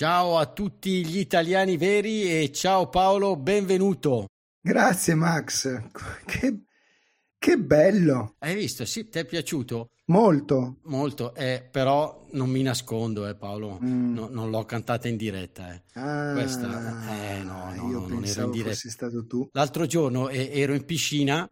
Ciao a tutti gli italiani veri e ciao Paolo, benvenuto. Grazie Max, che, che bello. Hai visto? Sì, ti è piaciuto? Molto. Molto, eh, però non mi nascondo, eh, Paolo, mm. no, non l'ho cantata in diretta. Eh. Ah, Questa, eh, no, no, io no, non ero in diretta. fossi stato tu. L'altro giorno eh, ero in piscina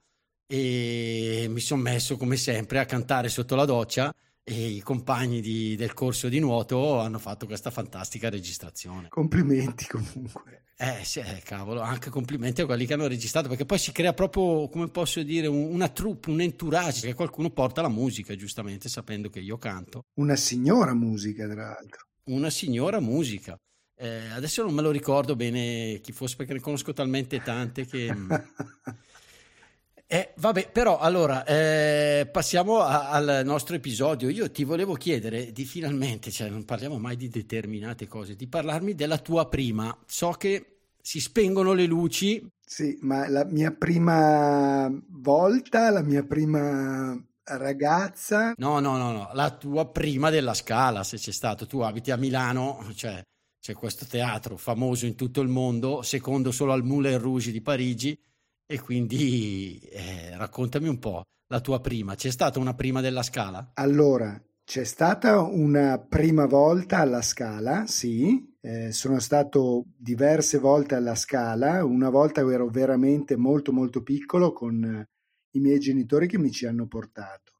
e mi sono messo come sempre a cantare sotto la doccia e i compagni di, del corso di nuoto hanno fatto questa fantastica registrazione. Complimenti comunque. Eh sì, eh, cavolo, anche complimenti a quelli che hanno registrato, perché poi si crea proprio, come posso dire, un, una troupe, un entourage, che qualcuno porta la musica, giustamente, sapendo che io canto. Una signora musica, tra l'altro. Una signora musica. Eh, adesso non me lo ricordo bene chi fosse, perché ne conosco talmente tante che... Eh, vabbè, però allora eh, passiamo a, al nostro episodio. Io ti volevo chiedere di finalmente, cioè non parliamo mai di determinate cose, di parlarmi della tua prima. So che si spengono le luci. Sì, ma la mia prima volta, la mia prima ragazza. No, no, no, no, la tua prima della scala, se c'è stato. Tu abiti a Milano, cioè c'è questo teatro famoso in tutto il mondo, secondo solo al Moulin Rouge di Parigi e quindi eh, raccontami un po' la tua prima. C'è stata una prima della Scala? Allora, c'è stata una prima volta alla Scala, sì. Eh, sono stato diverse volte alla Scala. Una volta ero veramente molto molto piccolo con eh, i miei genitori che mi ci hanno portato.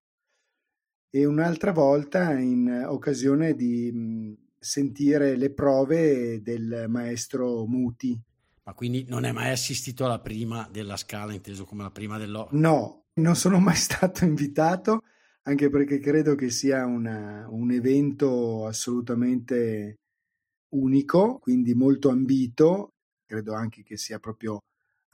E un'altra volta in occasione di mh, sentire le prove del maestro Muti ma quindi non è mai assistito alla prima della scala, inteso come la prima dell'oro? No, non sono mai stato invitato, anche perché credo che sia una, un evento assolutamente unico, quindi molto ambito, credo anche che sia proprio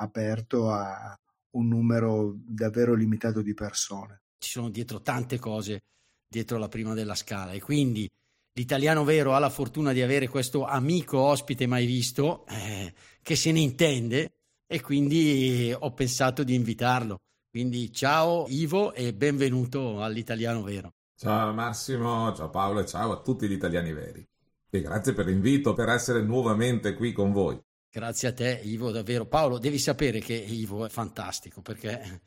aperto a un numero davvero limitato di persone. Ci sono dietro tante cose dietro la prima della scala e quindi l'italiano vero ha la fortuna di avere questo amico ospite mai visto eh, che se ne intende e quindi ho pensato di invitarlo. Quindi ciao Ivo e benvenuto all'italiano vero. Ciao Massimo, ciao Paolo e ciao a tutti gli italiani veri. E grazie per l'invito, per essere nuovamente qui con voi. Grazie a te Ivo, davvero. Paolo, devi sapere che Ivo è fantastico perché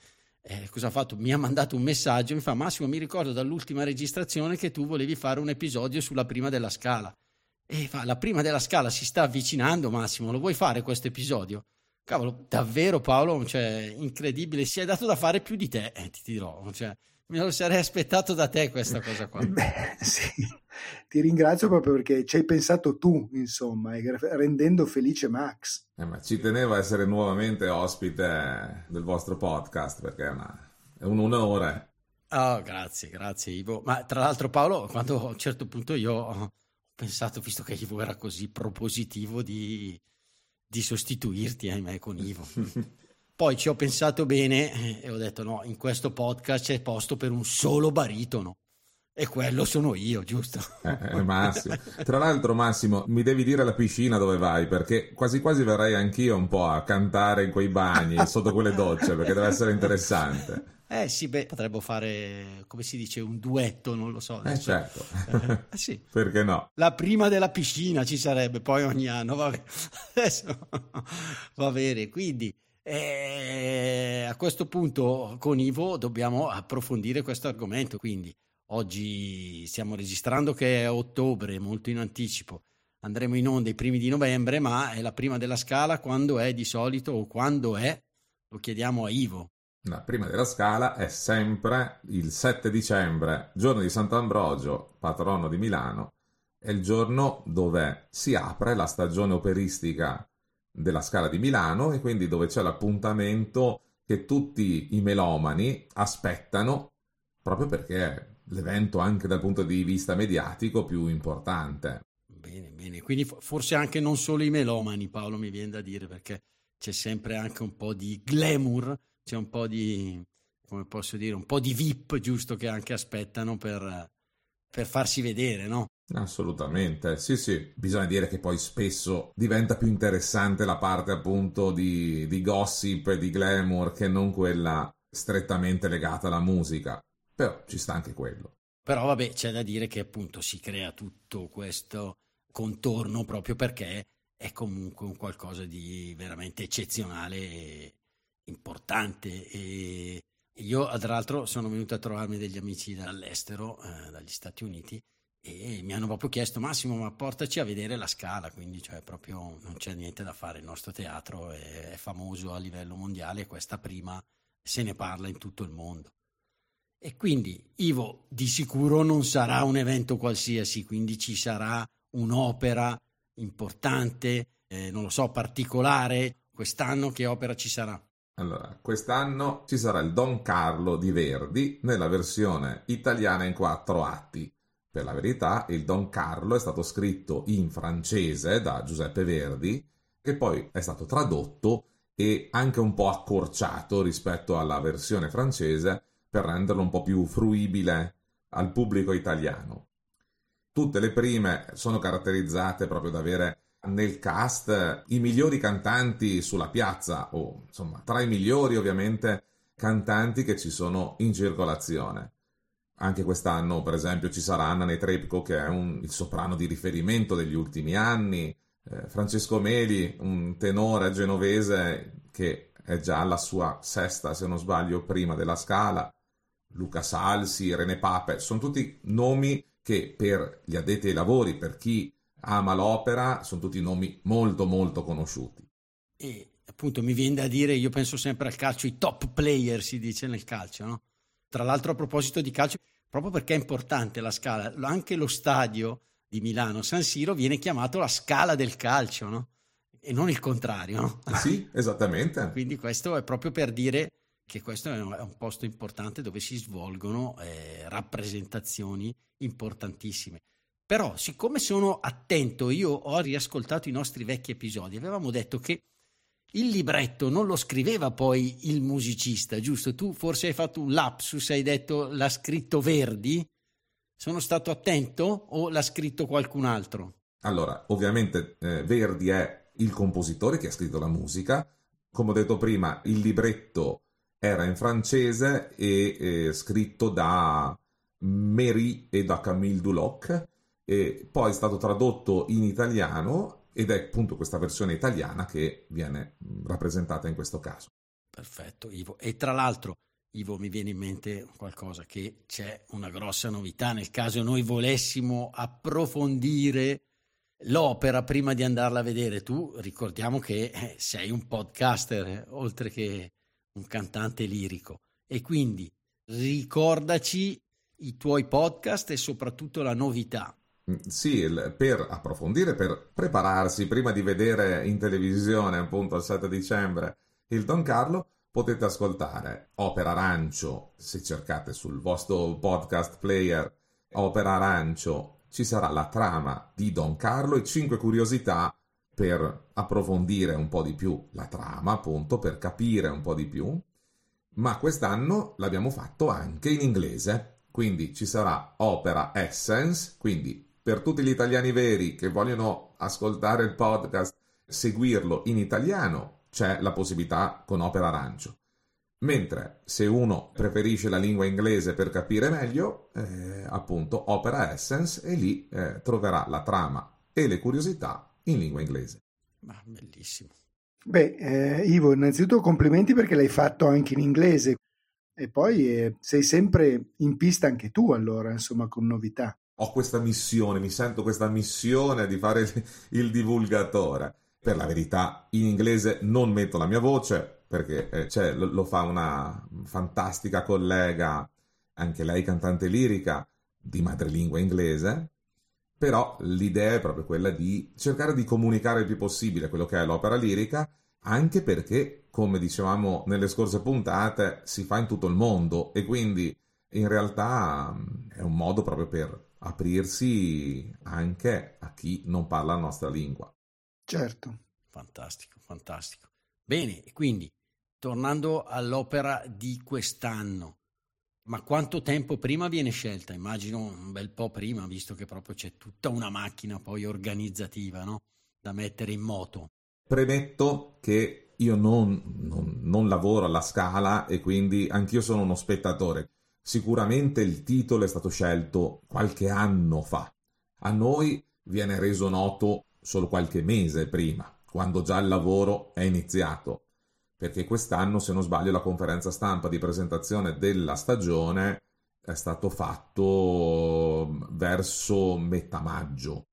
eh, cosa ha fatto? Mi ha mandato un messaggio, mi fa Massimo mi ricordo dall'ultima registrazione che tu volevi fare un episodio sulla prima della scala. E fa, la prima della scala si sta avvicinando Massimo, lo vuoi fare questo episodio? Cavolo, davvero Paolo, cioè, incredibile, si è dato da fare più di te, eh, ti dirò, cioè, me lo sarei aspettato da te questa cosa qua. Beh, sì, ti ringrazio proprio perché ci hai pensato tu, insomma, rendendo felice Max. Eh, ma ci tenevo a essere nuovamente ospite del vostro podcast perché è, una, è un onore. Oh, grazie, grazie Ivo. Ma tra l'altro Paolo, quando a un certo punto io ho pensato, visto che Ivo era così propositivo, di, di sostituirti, ahimè, con Ivo. Poi ci ho pensato bene e ho detto no, in questo podcast c'è posto per un solo baritono. E quello sono io, giusto? Eh, eh, Massimo. Tra l'altro, Massimo, mi devi dire la piscina dove vai, perché quasi quasi verrei anch'io un po' a cantare in quei bagni, sotto quelle docce, perché deve essere interessante. Eh sì, beh, potremmo fare, come si dice, un duetto, non lo so. Eh certo. Eh, eh, sì. Perché no? La prima della piscina ci sarebbe, poi ogni anno, va bene. Adesso va bene, quindi... Eh, a questo punto con Ivo dobbiamo approfondire questo argomento, quindi oggi stiamo registrando che è ottobre, molto in anticipo, andremo in onda i primi di novembre, ma è la prima della scala quando è di solito o quando è, lo chiediamo a Ivo. La prima della scala è sempre il 7 dicembre, giorno di Sant'Ambrogio, patrono di Milano, è il giorno dove si apre la stagione operistica della Scala di Milano e quindi dove c'è l'appuntamento che tutti i melomani aspettano proprio perché è l'evento anche dal punto di vista mediatico più importante. Bene, bene, quindi forse anche non solo i melomani, Paolo mi viene da dire, perché c'è sempre anche un po' di glamour, c'è un po' di, come posso dire, un po' di VIP, giusto, che anche aspettano per, per farsi vedere, no? Assolutamente, sì sì, bisogna dire che poi spesso diventa più interessante la parte appunto di, di gossip e di glamour che non quella strettamente legata alla musica, però ci sta anche quello. Però vabbè, c'è da dire che appunto si crea tutto questo contorno proprio perché è comunque un qualcosa di veramente eccezionale e importante e io tra l'altro sono venuto a trovarmi degli amici dall'estero, eh, dagli Stati Uniti e mi hanno proprio chiesto Massimo ma portaci a vedere la scala. Quindi cioè proprio non c'è niente da fare il nostro teatro è, famoso a livello mondiale questa prima se ne parla in tutto il mondo. E quindi Ivo di sicuro non sarà un evento qualsiasi quindi ci sarà un'opera importante eh, non lo so particolare quest'anno che opera ci sarà allora, quest'anno ci sarà il Don Carlo di Verdi nella versione italiana in quattro atti. Per la verità, il Don Carlo è stato scritto in francese da Giuseppe Verdi, che poi è stato tradotto e anche un po' accorciato rispetto alla versione francese per renderlo un po' più fruibile al pubblico italiano. Tutte le prime sono caratterizzate proprio da avere nel cast i migliori cantanti sulla piazza, o insomma tra i migliori ovviamente cantanti che ci sono in circolazione. Anche quest'anno, per esempio, ci sarà Anna Netrebko, che è un, il soprano di riferimento degli ultimi anni, eh, Francesco Meli, un tenore genovese che è già alla sua sesta, se non sbaglio, prima della scala, Luca Salsi, René Pape, sono tutti nomi che per gli addetti ai lavori, per chi ama l'opera, sono tutti nomi molto molto conosciuti. E appunto mi viene da dire, io penso sempre al calcio, i top player si dice nel calcio, no? Tra l'altro a proposito di calcio, proprio perché è importante la scala, anche lo stadio di Milano, San Siro, viene chiamato la scala del calcio, no? E non il contrario, no? Sì, esattamente. Quindi questo è proprio per dire che questo è un posto importante dove si svolgono eh, rappresentazioni importantissime. Però, siccome sono attento, io ho riascoltato i nostri vecchi episodi, avevamo detto che il libretto non lo scriveva poi il musicista, giusto? Tu forse hai fatto un lapsus, hai detto l'ha scritto Verdi? Sono stato attento o l'ha scritto qualcun altro? Allora, ovviamente eh, Verdi è il compositore che ha scritto la musica. Come ho detto prima, il libretto era in francese e eh, scritto da Méry e da Camille Duloc e poi è stato tradotto in italiano ed è appunto questa versione italiana che viene rappresentata in questo caso. Perfetto, Ivo. E tra l'altro, Ivo, mi viene in mente qualcosa che c'è una grossa novità nel caso noi volessimo approfondire l'opera prima di andarla a vedere. Tu ricordiamo che eh, sei un podcaster eh, oltre che un cantante lirico e quindi ricordaci i tuoi podcast e soprattutto la novità. Sì, per approfondire, per prepararsi prima di vedere in televisione, appunto il 7 dicembre, il Don Carlo, potete ascoltare Opera Arancio, se cercate sul vostro podcast player Opera Arancio, ci sarà la trama di Don Carlo e 5 curiosità per approfondire un po' di più la trama, appunto, per capire un po' di più. Ma quest'anno l'abbiamo fatto anche in inglese, quindi ci sarà Opera Essence, quindi per tutti gli italiani veri che vogliono ascoltare il podcast, seguirlo in italiano, c'è la possibilità con Opera Arancio. Mentre se uno preferisce la lingua inglese per capire meglio, eh, appunto Opera Essence e lì eh, troverà la trama e le curiosità in lingua inglese. Ma bellissimo. Beh, eh, Ivo, innanzitutto complimenti perché l'hai fatto anche in inglese. E poi eh, sei sempre in pista anche tu allora, insomma, con novità. Ho questa missione, mi sento questa missione di fare il, divulgatore. Per la verità, in inglese non metto la mia voce perché cioè, lo, lo fa una fantastica collega, anche lei cantante lirica, di madrelingua inglese, però l'idea è proprio quella di cercare di comunicare il più possibile quello che è l'opera lirica, anche perché, come dicevamo nelle scorse puntate, si fa in tutto il mondo e quindi in realtà è un modo proprio per aprirsi anche a chi non parla la nostra lingua. Certo. Fantastico, fantastico. Bene, quindi tornando all'opera di quest'anno, ma quanto tempo prima viene scelta? Immagino un bel po' prima, visto che proprio c'è tutta una macchina poi organizzativa no? da mettere in moto. Premetto che io non, non, non lavoro alla scala e quindi anch'io sono uno spettatore. Sicuramente il titolo è stato scelto qualche anno fa. A noi viene reso noto solo qualche mese prima, quando già il lavoro è iniziato perché quest'anno, se non sbaglio, la conferenza stampa di presentazione della stagione è stato fatto verso metà maggio.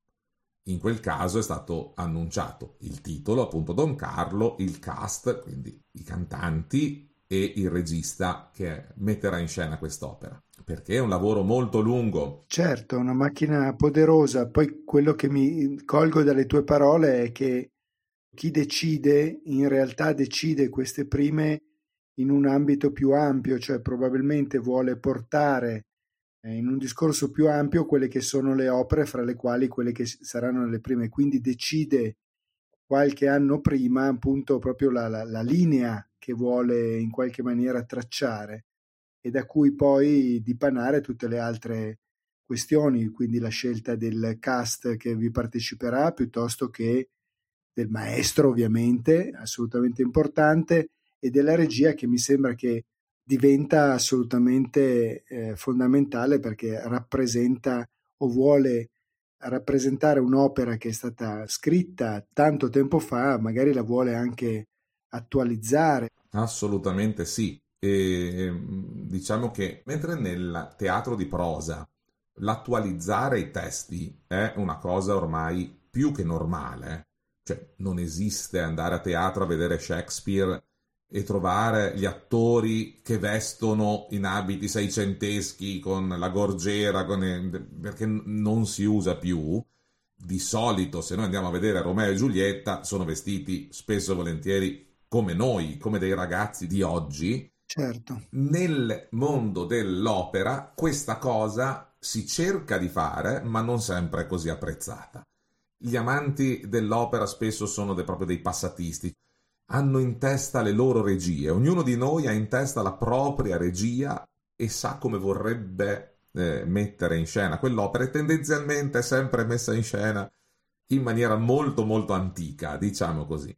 In quel caso è stato annunciato il titolo, appunto Don Carlo, il cast, quindi i cantanti e il regista che metterà in scena quest'opera. Perché è un lavoro molto lungo. Certo, una macchina poderosa. Poi quello che mi colgo dalle tue parole è che chi decide in realtà decide queste prime in un ambito più ampio, cioè probabilmente vuole portare eh, in un discorso più ampio quelle che sono le opere, fra le quali quelle che saranno le prime, quindi decide qualche anno prima appunto proprio la, la, la linea che vuole in qualche maniera tracciare e da cui poi dipanare tutte le altre questioni, quindi la scelta del cast che vi parteciperà piuttosto che del maestro ovviamente, assolutamente importante, e della regia che mi sembra che diventa assolutamente eh, fondamentale perché rappresenta o vuole rappresentare un'opera che è stata scritta tanto tempo fa, magari la vuole anche attualizzare. Assolutamente sì. E, diciamo che mentre nel teatro di prosa l'attualizzare i testi è una cosa ormai più che normale, cioè, non esiste andare a teatro a vedere Shakespeare e trovare gli attori che vestono in abiti seicenteschi con la gorgiera, con... perché non si usa più. Di solito, se noi andiamo a vedere Romeo e Giulietta, sono vestiti spesso e volentieri come noi, come dei ragazzi di oggi. Certo. Nel mondo dell'opera questa cosa si cerca di fare, ma non sempre è così apprezzata gli amanti dell'opera spesso sono de, proprio dei passatisti. Hanno in testa le loro regie, ognuno di noi ha in testa la propria regia e sa come vorrebbe eh, mettere in scena quell'opera e tendenzialmente è sempre messa in scena in maniera molto molto antica, diciamo così.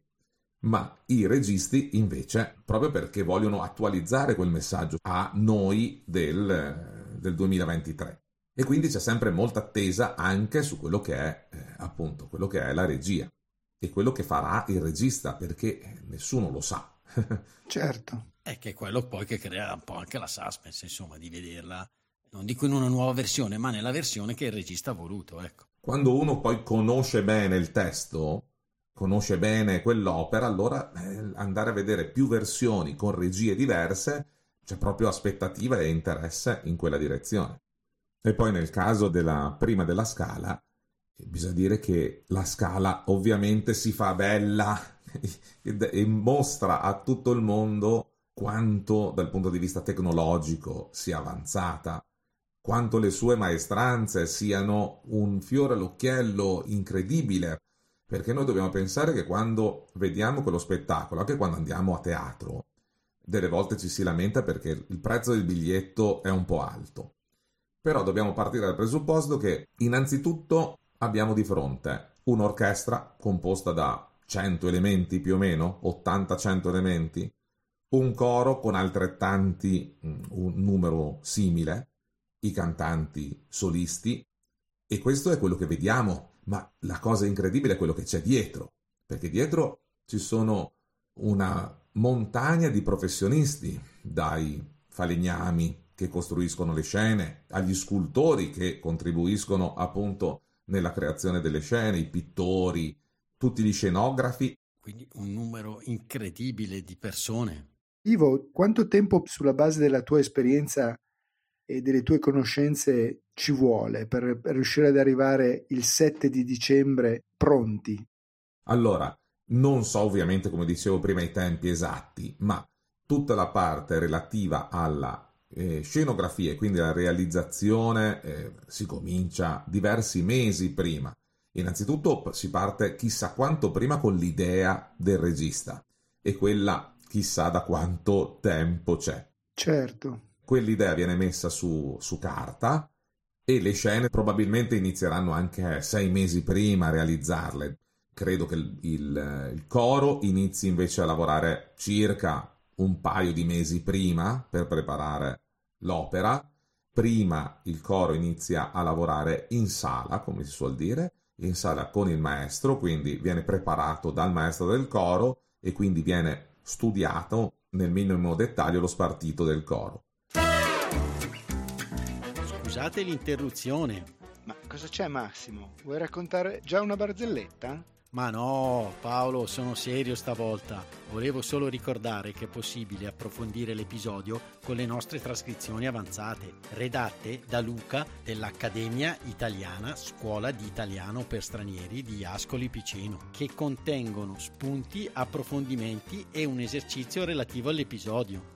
Ma i registi invece, proprio perché vogliono attualizzare quel messaggio a noi del, del 2023, e quindi c'è sempre molta attesa anche su quello che è eh, appunto quello che è la regia e quello che farà il regista perché nessuno lo sa. certo. È che è quello poi che crea un po' anche la suspense, insomma, di vederla, non dico in una nuova versione, ma nella versione che il regista ha voluto, ecco. Quando uno poi conosce bene il testo, conosce bene quell'opera, allora eh, andare a vedere più versioni con regie diverse c'è proprio aspettativa e interesse in quella direzione. E poi nel caso della prima della scala, bisogna dire che la scala ovviamente si fa bella e mostra a tutto il mondo quanto dal punto di vista tecnologico sia avanzata, quanto le sue maestranze siano un fiore all'occhiello incredibile, perché noi dobbiamo pensare che quando vediamo quello spettacolo, anche quando andiamo a teatro, delle volte ci si lamenta perché il prezzo del biglietto è un po' alto. Però dobbiamo partire dal presupposto che innanzitutto abbiamo di fronte un'orchestra composta da 100 elementi più o meno, 80-100 elementi, un coro con altrettanti, mm, un numero simile, i cantanti solisti, e questo è quello che vediamo, ma la cosa incredibile è quello che c'è dietro, perché dietro ci sono una montagna di professionisti, dai falegnami che costruiscono le scene, agli scultori che contribuiscono appunto nella creazione delle scene, i pittori, tutti gli scenografi. Quindi un numero incredibile di persone. Ivo, quanto tempo sulla base della tua esperienza e delle tue conoscenze ci vuole per, per riuscire ad arrivare il 7 di dicembre pronti? Allora, non so ovviamente, come dicevo prima, i tempi esatti, ma tutta la parte relativa alla eh, scenografia e quindi alla realizzazione eh, si comincia diversi mesi prima. Innanzitutto si parte chissà quanto prima con l'idea del regista e quella chissà da quanto tempo c'è. Certo. Quell'idea viene messa su, su carta e le scene probabilmente inizieranno anche sei mesi prima a realizzarle. Credo che il, il, il coro inizi invece a lavorare circa un paio di mesi prima per preparare l'opera. Prima il coro inizia a lavorare in sala, come si suol dire, in sala con il maestro, quindi viene preparato dal maestro del coro e quindi viene studiato nel minimo dettaglio lo spartito del coro. Scusate l'interruzione. Ma cosa c'è Massimo? Vuoi raccontare già una barzelletta? Ma no, Paolo, sono serio stavolta. Volevo solo ricordare che è possibile approfondire l'episodio con le nostre trascrizioni avanzate, redatte da Luca dell'Accademia Italiana Scuola di Italiano per Stranieri di Ascoli Piceno, che contengono spunti, approfondimenti e un esercizio relativo all'episodio.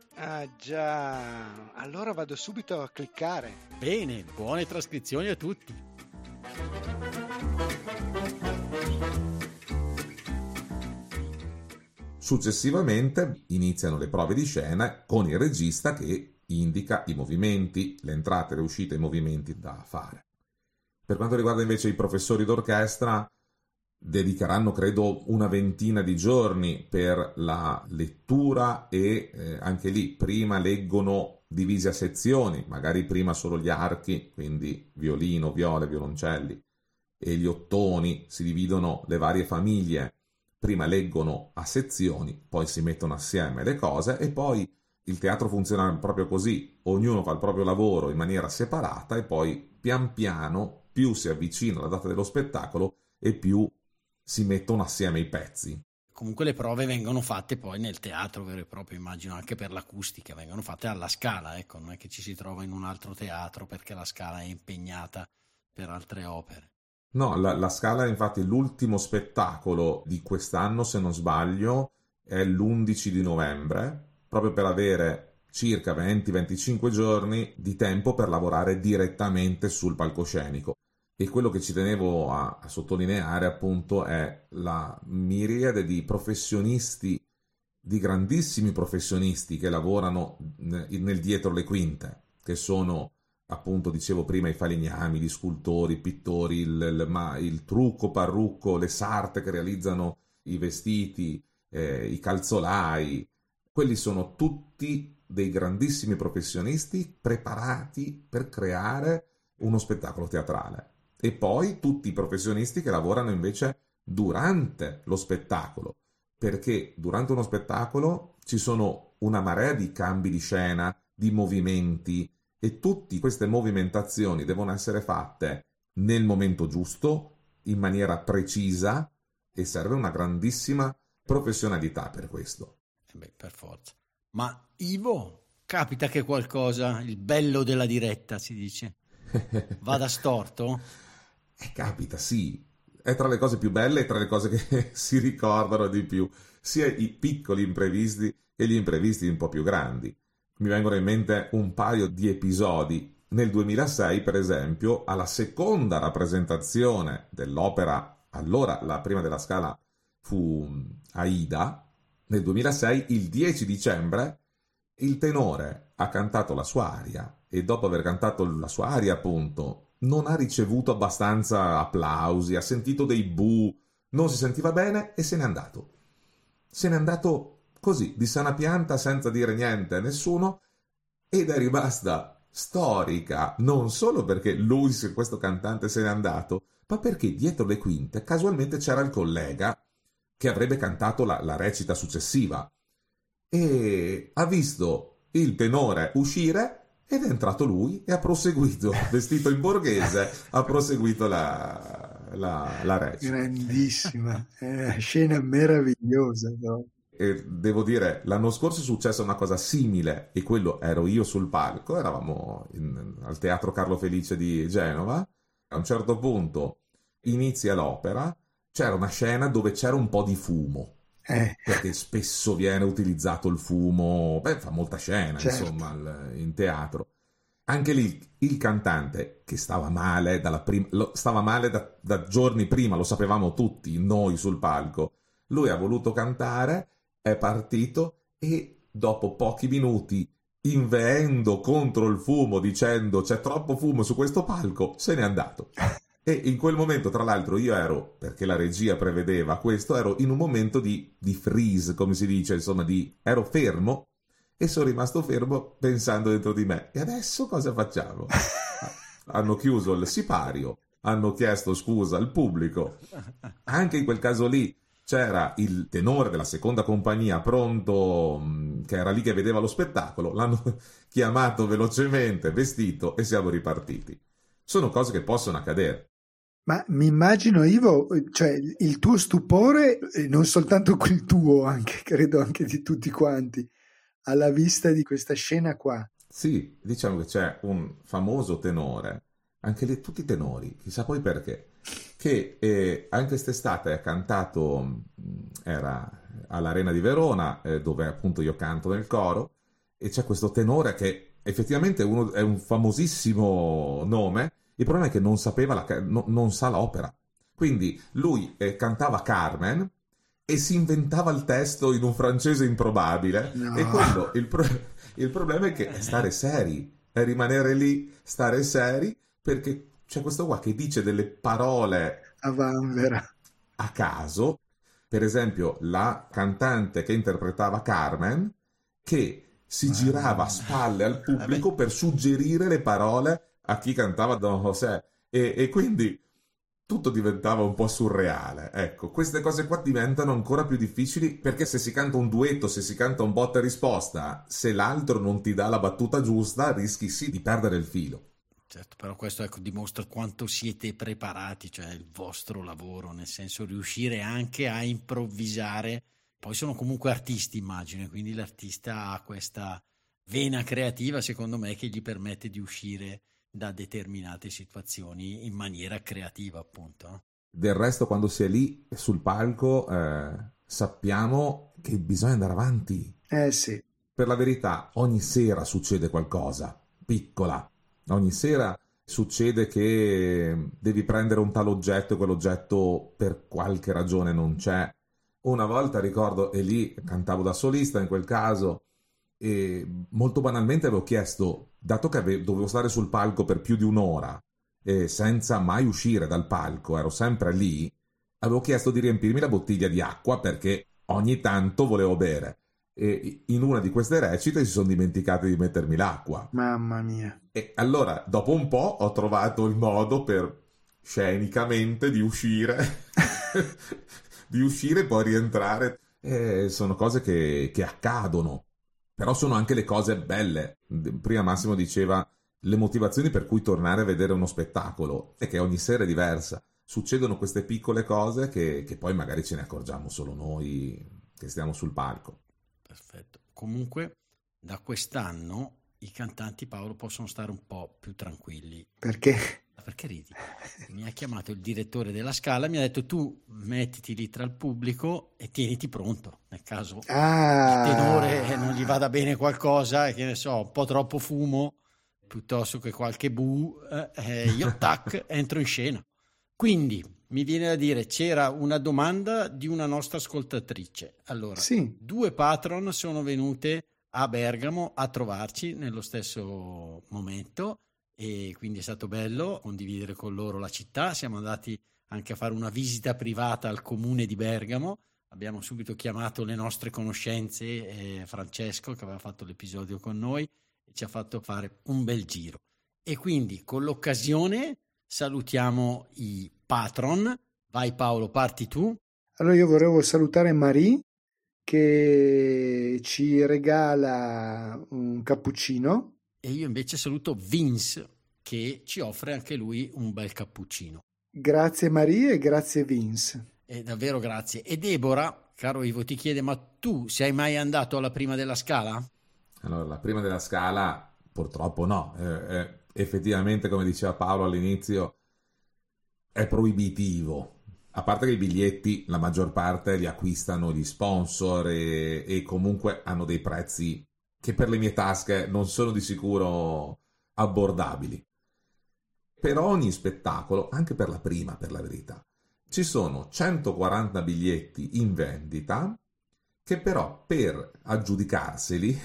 Ah già, allora vado subito a cliccare. Bene, buone trascrizioni a tutti. Successivamente iniziano le prove di scena con il regista che indica i movimenti, le entrate, le uscite, i movimenti da fare. Per quanto riguarda invece i professori d'orchestra, dedicheranno credo una ventina di giorni per la lettura e eh, anche lì prima leggono divisi a sezioni, magari prima solo gli archi, quindi violino, viole, violoncelli e gli ottoni, si dividono le varie famiglie, prima leggono a sezioni, poi si mettono assieme le cose e poi il teatro funziona proprio così, ognuno fa il proprio lavoro in maniera separata e poi pian piano più si avvicina alla data dello spettacolo e più si mettono assieme i pezzi. Comunque le prove vengono fatte poi nel teatro vero e proprio, immagino anche per l'acustica, vengono fatte alla scala, ecco, non è che ci si trova in un altro teatro perché la scala è impegnata per altre opere. No, la, la scala infatti l'ultimo spettacolo di quest'anno, se non sbaglio, è l'11 di novembre, proprio per avere circa 20-25 giorni di tempo per lavorare direttamente sul palcoscenico. E quello che ci tenevo a, a sottolineare appunto è la miriade di professionisti, di grandissimi professionisti che lavorano nel, nel dietro le quinte, che sono appunto dicevo prima i falegnami, gli scultori, i pittori, il, il, il, trucco, parrucco, le sarte che realizzano i vestiti, eh, i calzolai, quelli sono tutti dei grandissimi professionisti preparati per creare uno spettacolo teatrale e poi tutti i professionisti che lavorano invece durante lo spettacolo, perché durante uno spettacolo ci sono una marea di cambi di scena, di movimenti e tutte queste movimentazioni devono essere fatte nel momento giusto, in maniera precisa e serve una grandissima professionalità per questo. Eh beh, per forza. Ma Ivo, capita che qualcosa, il bello della diretta si dice, vada storto? Eh, capita, sì. È tra le cose più belle e tra le cose che si ricordano di più, sia i piccoli imprevisti che gli imprevisti un po' più grandi. Mi vengono in mente un paio di episodi. Nel 2006, per esempio, alla seconda rappresentazione dell'opera, allora la prima della scala fu Aida, nel 2006, il 10 dicembre, Il tenore ha cantato la sua aria e dopo aver cantato la sua aria, appunto, non ha ricevuto abbastanza applausi, ha sentito dei bu, non si sentiva bene e se n'è andato. Se n'è andato così, di sana pianta, senza dire niente a nessuno, ed è rimasta storica non solo perché lui, questo cantante, se n'è andato, ma perché dietro le quinte casualmente c'era il collega che avrebbe cantato la, la recita successiva e ha visto il tenore uscire ed è entrato lui e ha proseguito, vestito in borghese, ha proseguito la, la, la recita. Grandissima, una scena meravigliosa. No? E devo dire, l'anno scorso è successa una cosa simile e quello ero io sul palco, eravamo in, al Teatro Carlo Felice di Genova, a un certo punto inizia l'opera, c'era una scena dove c'era un po' di fumo eh. Perché spesso viene utilizzato il fumo, beh, fa molta scena, certo. insomma, in teatro. Anche lì il cantante, che stava male, prim- lo, stava male da, da giorni prima, lo sapevamo tutti, noi sul palco, lui ha voluto cantare, è partito e dopo pochi minuti inveendo contro il fumo dicendo c'è troppo fumo su questo palco, se n'è andato. E in quel momento, tra l'altro, io ero, perché la regia prevedeva questo, ero in un momento di, di freeze, come si dice, insomma, di, ero fermo e sono rimasto fermo pensando dentro di me. E adesso cosa facciamo? hanno chiuso il sipario, hanno chiesto scusa al pubblico. Anche in quel caso lì c'era il tenore della seconda compagnia pronto, mm, che era lì che vedeva lo spettacolo, l'hanno chiamato velocemente, vestito e siamo ripartiti. Sono cose che possono accadere. Ma mi immagino, Ivo, cioè il tuo stupore, non soltanto il tuo, anche, credo anche di tutti quanti, alla vista di questa scena qua. Sì, diciamo che c'è un famoso tenore, anche lì tutti i tenori, chissà poi perché, che eh, anche quest'estate ha cantato, era all'Arena di Verona, eh, dove appunto io canto nel coro, e c'è questo tenore che effettivamente uno, è un famosissimo nome, il problema è che non sapeva la, no, non sa l'opera. Quindi lui eh, cantava Carmen e si inventava il testo in un francese improbabile. No. E quello, il, pro- il problema è che è stare seri, è rimanere lì, stare seri, perché c'è questo qua che dice delle parole a caso. Per esempio, la cantante che interpretava Carmen, che si girava a spalle al pubblico per suggerire le parole a chi cantava Don José e, e quindi tutto diventava un po' surreale. Ecco, queste cose qua diventano ancora più difficili perché se si canta un duetto, se si canta un botta e risposta, se l'altro non ti dà la battuta giusta, rischi sì di perdere il filo. Certo, però questo ecco, dimostra quanto siete preparati, cioè il vostro lavoro, nel senso riuscire anche a improvvisare. Poi sono comunque artisti, immagino, quindi l'artista ha questa vena creativa, secondo me, che gli permette di uscire da determinate situazioni in maniera creativa, appunto. Del resto, quando si è lì sul palco, eh, sappiamo che bisogna andare avanti. Eh sì. Per la verità, ogni sera succede qualcosa, piccola. Ogni sera succede che devi prendere un tal oggetto e quell'oggetto per qualche ragione non c'è. Una volta ricordo, e lì cantavo da solista in quel caso, e molto banalmente avevo chiesto, dato che avevo, dovevo stare sul palco per più di un'ora e senza mai uscire dal palco, ero sempre lì, avevo chiesto di riempirmi la bottiglia di acqua perché ogni tanto volevo bere. E in una di queste recite si sono dimenticati di mettermi l'acqua. Mamma mia. E allora, dopo un po', ho trovato il modo per scenicamente di uscire, di uscire e poi rientrare. E sono cose che, che accadono. Però sono anche le cose belle. Prima Massimo diceva le motivazioni per cui tornare a vedere uno spettacolo è che ogni sera è diversa. Succedono queste piccole cose che, che poi magari ce ne accorgiamo solo noi che stiamo sul palco. Perfetto. Comunque, da quest'anno i cantanti Paolo possono stare un po' più tranquilli. Perché? perché ridi? Mi ha chiamato il direttore della Scala, mi ha detto tu mettiti lì tra il pubblico e tieniti pronto nel caso ah. il tenore non gli vada bene qualcosa, che ne so, un po' troppo fumo piuttosto che qualche bu, eh, io tac entro in scena. Quindi mi viene da dire c'era una domanda di una nostra ascoltatrice. Allora, sì. due patron sono venute a Bergamo a trovarci nello stesso momento e quindi è stato bello condividere con loro la città. Siamo andati anche a fare una visita privata al comune di Bergamo. Abbiamo subito chiamato le nostre conoscenze, eh, Francesco che aveva fatto l'episodio con noi e ci ha fatto fare un bel giro. E quindi con l'occasione salutiamo i patron. Vai Paolo, parti tu. Allora io volevo salutare Marie che ci regala un cappuccino. E io invece saluto Vince che ci offre anche lui un bel cappuccino. Grazie Maria e grazie Vince. E davvero grazie. E Deborah, caro Ivo, ti chiede, ma tu sei mai andato alla prima della scala? Allora, la prima della scala purtroppo no. Eh, eh, effettivamente, come diceva Paolo all'inizio, è proibitivo. A parte che i biglietti, la maggior parte li acquistano gli sponsor e, e comunque hanno dei prezzi che per le mie tasche non sono di sicuro abbordabili. Per ogni spettacolo, anche per la prima, per la verità, ci sono 140 biglietti in vendita che però per aggiudicarseli,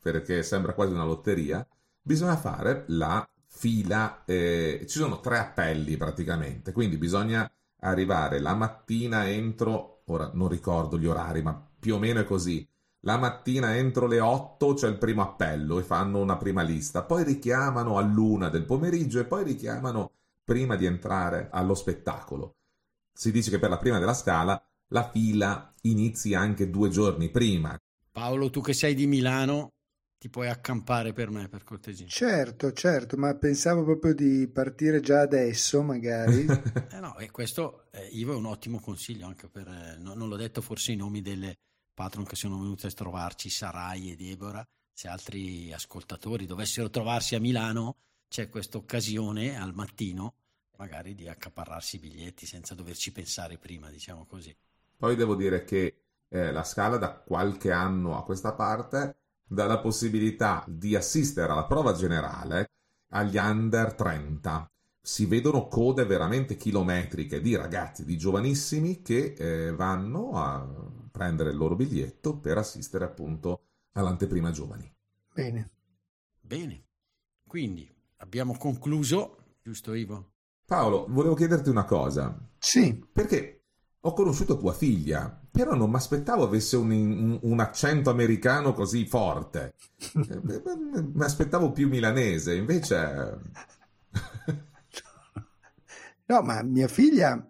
perché sembra quasi una lotteria, bisogna fare la fila, eh, ci sono tre appelli praticamente, quindi bisogna arrivare la mattina entro, ora non ricordo gli orari, ma più o meno è così, la mattina entro le 8 c'è il primo appello e fanno una prima lista, poi richiamano all'una del pomeriggio e poi richiamano prima di entrare allo spettacolo. Si dice che per la prima della scala la fila inizi anche due giorni prima. Paolo, tu che sei di Milano, ti puoi accampare per me, per cortesia. Certo, certo, ma pensavo proprio di partire già adesso, magari. eh no, e questo, eh, Ivo, è un ottimo consiglio anche per... Eh, no, non l'ho detto forse i nomi delle patron che sono venuti a trovarci, Sarai e Deborah, se altri ascoltatori dovessero trovarsi a Milano, c'è questa occasione al mattino magari di accaparrarsi i biglietti senza doverci pensare prima, diciamo così. Poi devo dire che eh, la scala da qualche anno a questa parte dà la possibilità di assistere alla prova generale agli under 30. Si vedono code veramente chilometriche di ragazzi, di giovanissimi che eh, vanno a prendere il loro biglietto per assistere appunto all'anteprima giovani. Bene. Bene. Quindi abbiamo concluso, giusto Ivo? Paolo, volevo chiederti una cosa. Sì. Perché ho conosciuto tua figlia, però non mi aspettavo avesse un, un, un, accento americano così forte. mi aspettavo più milanese, invece... no, ma mia figlia,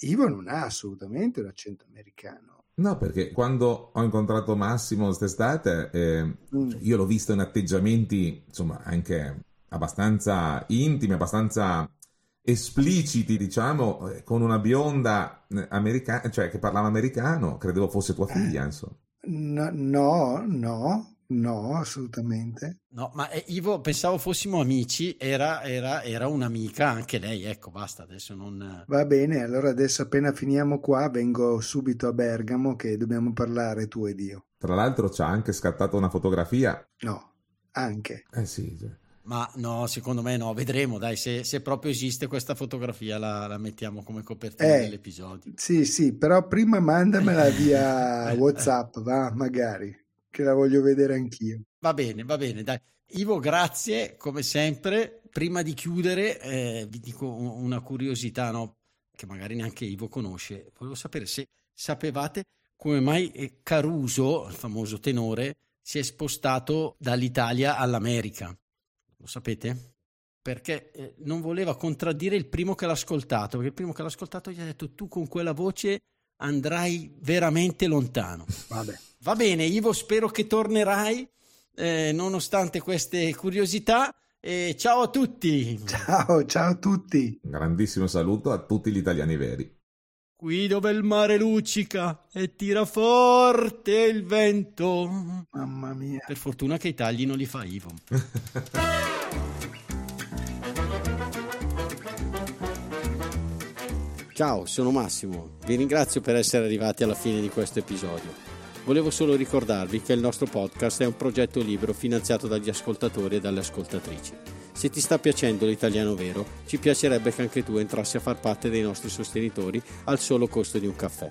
Ivo non ha assolutamente un accento americano. No, perché quando ho incontrato Massimo quest'estate, eh, mm. io l'ho visto in atteggiamenti, insomma, anche abbastanza intimi, abbastanza espliciti, diciamo, eh, con una bionda eh, americana, cioè che parlava americano, credevo fosse tua figlia, insomma. No, no, no, No, assolutamente. No, ma eh, Ivo, pensavo fossimo amici, era, era, era, un'amica anche lei, ecco, basta, adesso non... Va bene, allora adesso appena finiamo qua vengo subito a Bergamo che dobbiamo parlare tu ed io. Tra l'altro ci ha anche scattato una fotografia. No, anche. Eh sì, sì. Ma no, secondo me no, vedremo, dai, se, se proprio esiste questa fotografia la, la mettiamo come copertina eh, dell'episodio. Sì, sì, però prima mandamela via Whatsapp, va, magari che la voglio vedere anch'io. Va bene, va bene, dai. Ivo, grazie come sempre. Prima di chiudere, eh, vi dico una curiosità no? che magari neanche Ivo conosce. Volevo sapere se sapevate come mai eh, Caruso, il famoso tenore, si è spostato dall'Italia all'America. Lo sapete? Perché eh, non voleva contraddire il primo che l'ha ascoltato, perché il primo che l'ha ascoltato gli ha detto tu con quella voce andrai veramente lontano. Vabbè. Va bene, Ivo, spero che tornerai eh, nonostante queste curiosità. E ciao a tutti. Ciao, ciao a tutti. Un grandissimo saluto a tutti gli italiani veri. Qui dove il mare luccica e tira forte il vento. Mamma mia. Per fortuna che i tagli non li fa Ivo. Ciao, sono Massimo. Vi ringrazio per essere arrivati alla fine di questo episodio. Volevo solo ricordarvi che il nostro podcast è un progetto libero finanziato dagli ascoltatori e dalle ascoltatrici. Se ti sta piacendo l'italiano vero, ci piacerebbe che anche tu entrassi a far parte dei nostri sostenitori al solo costo di un caffè.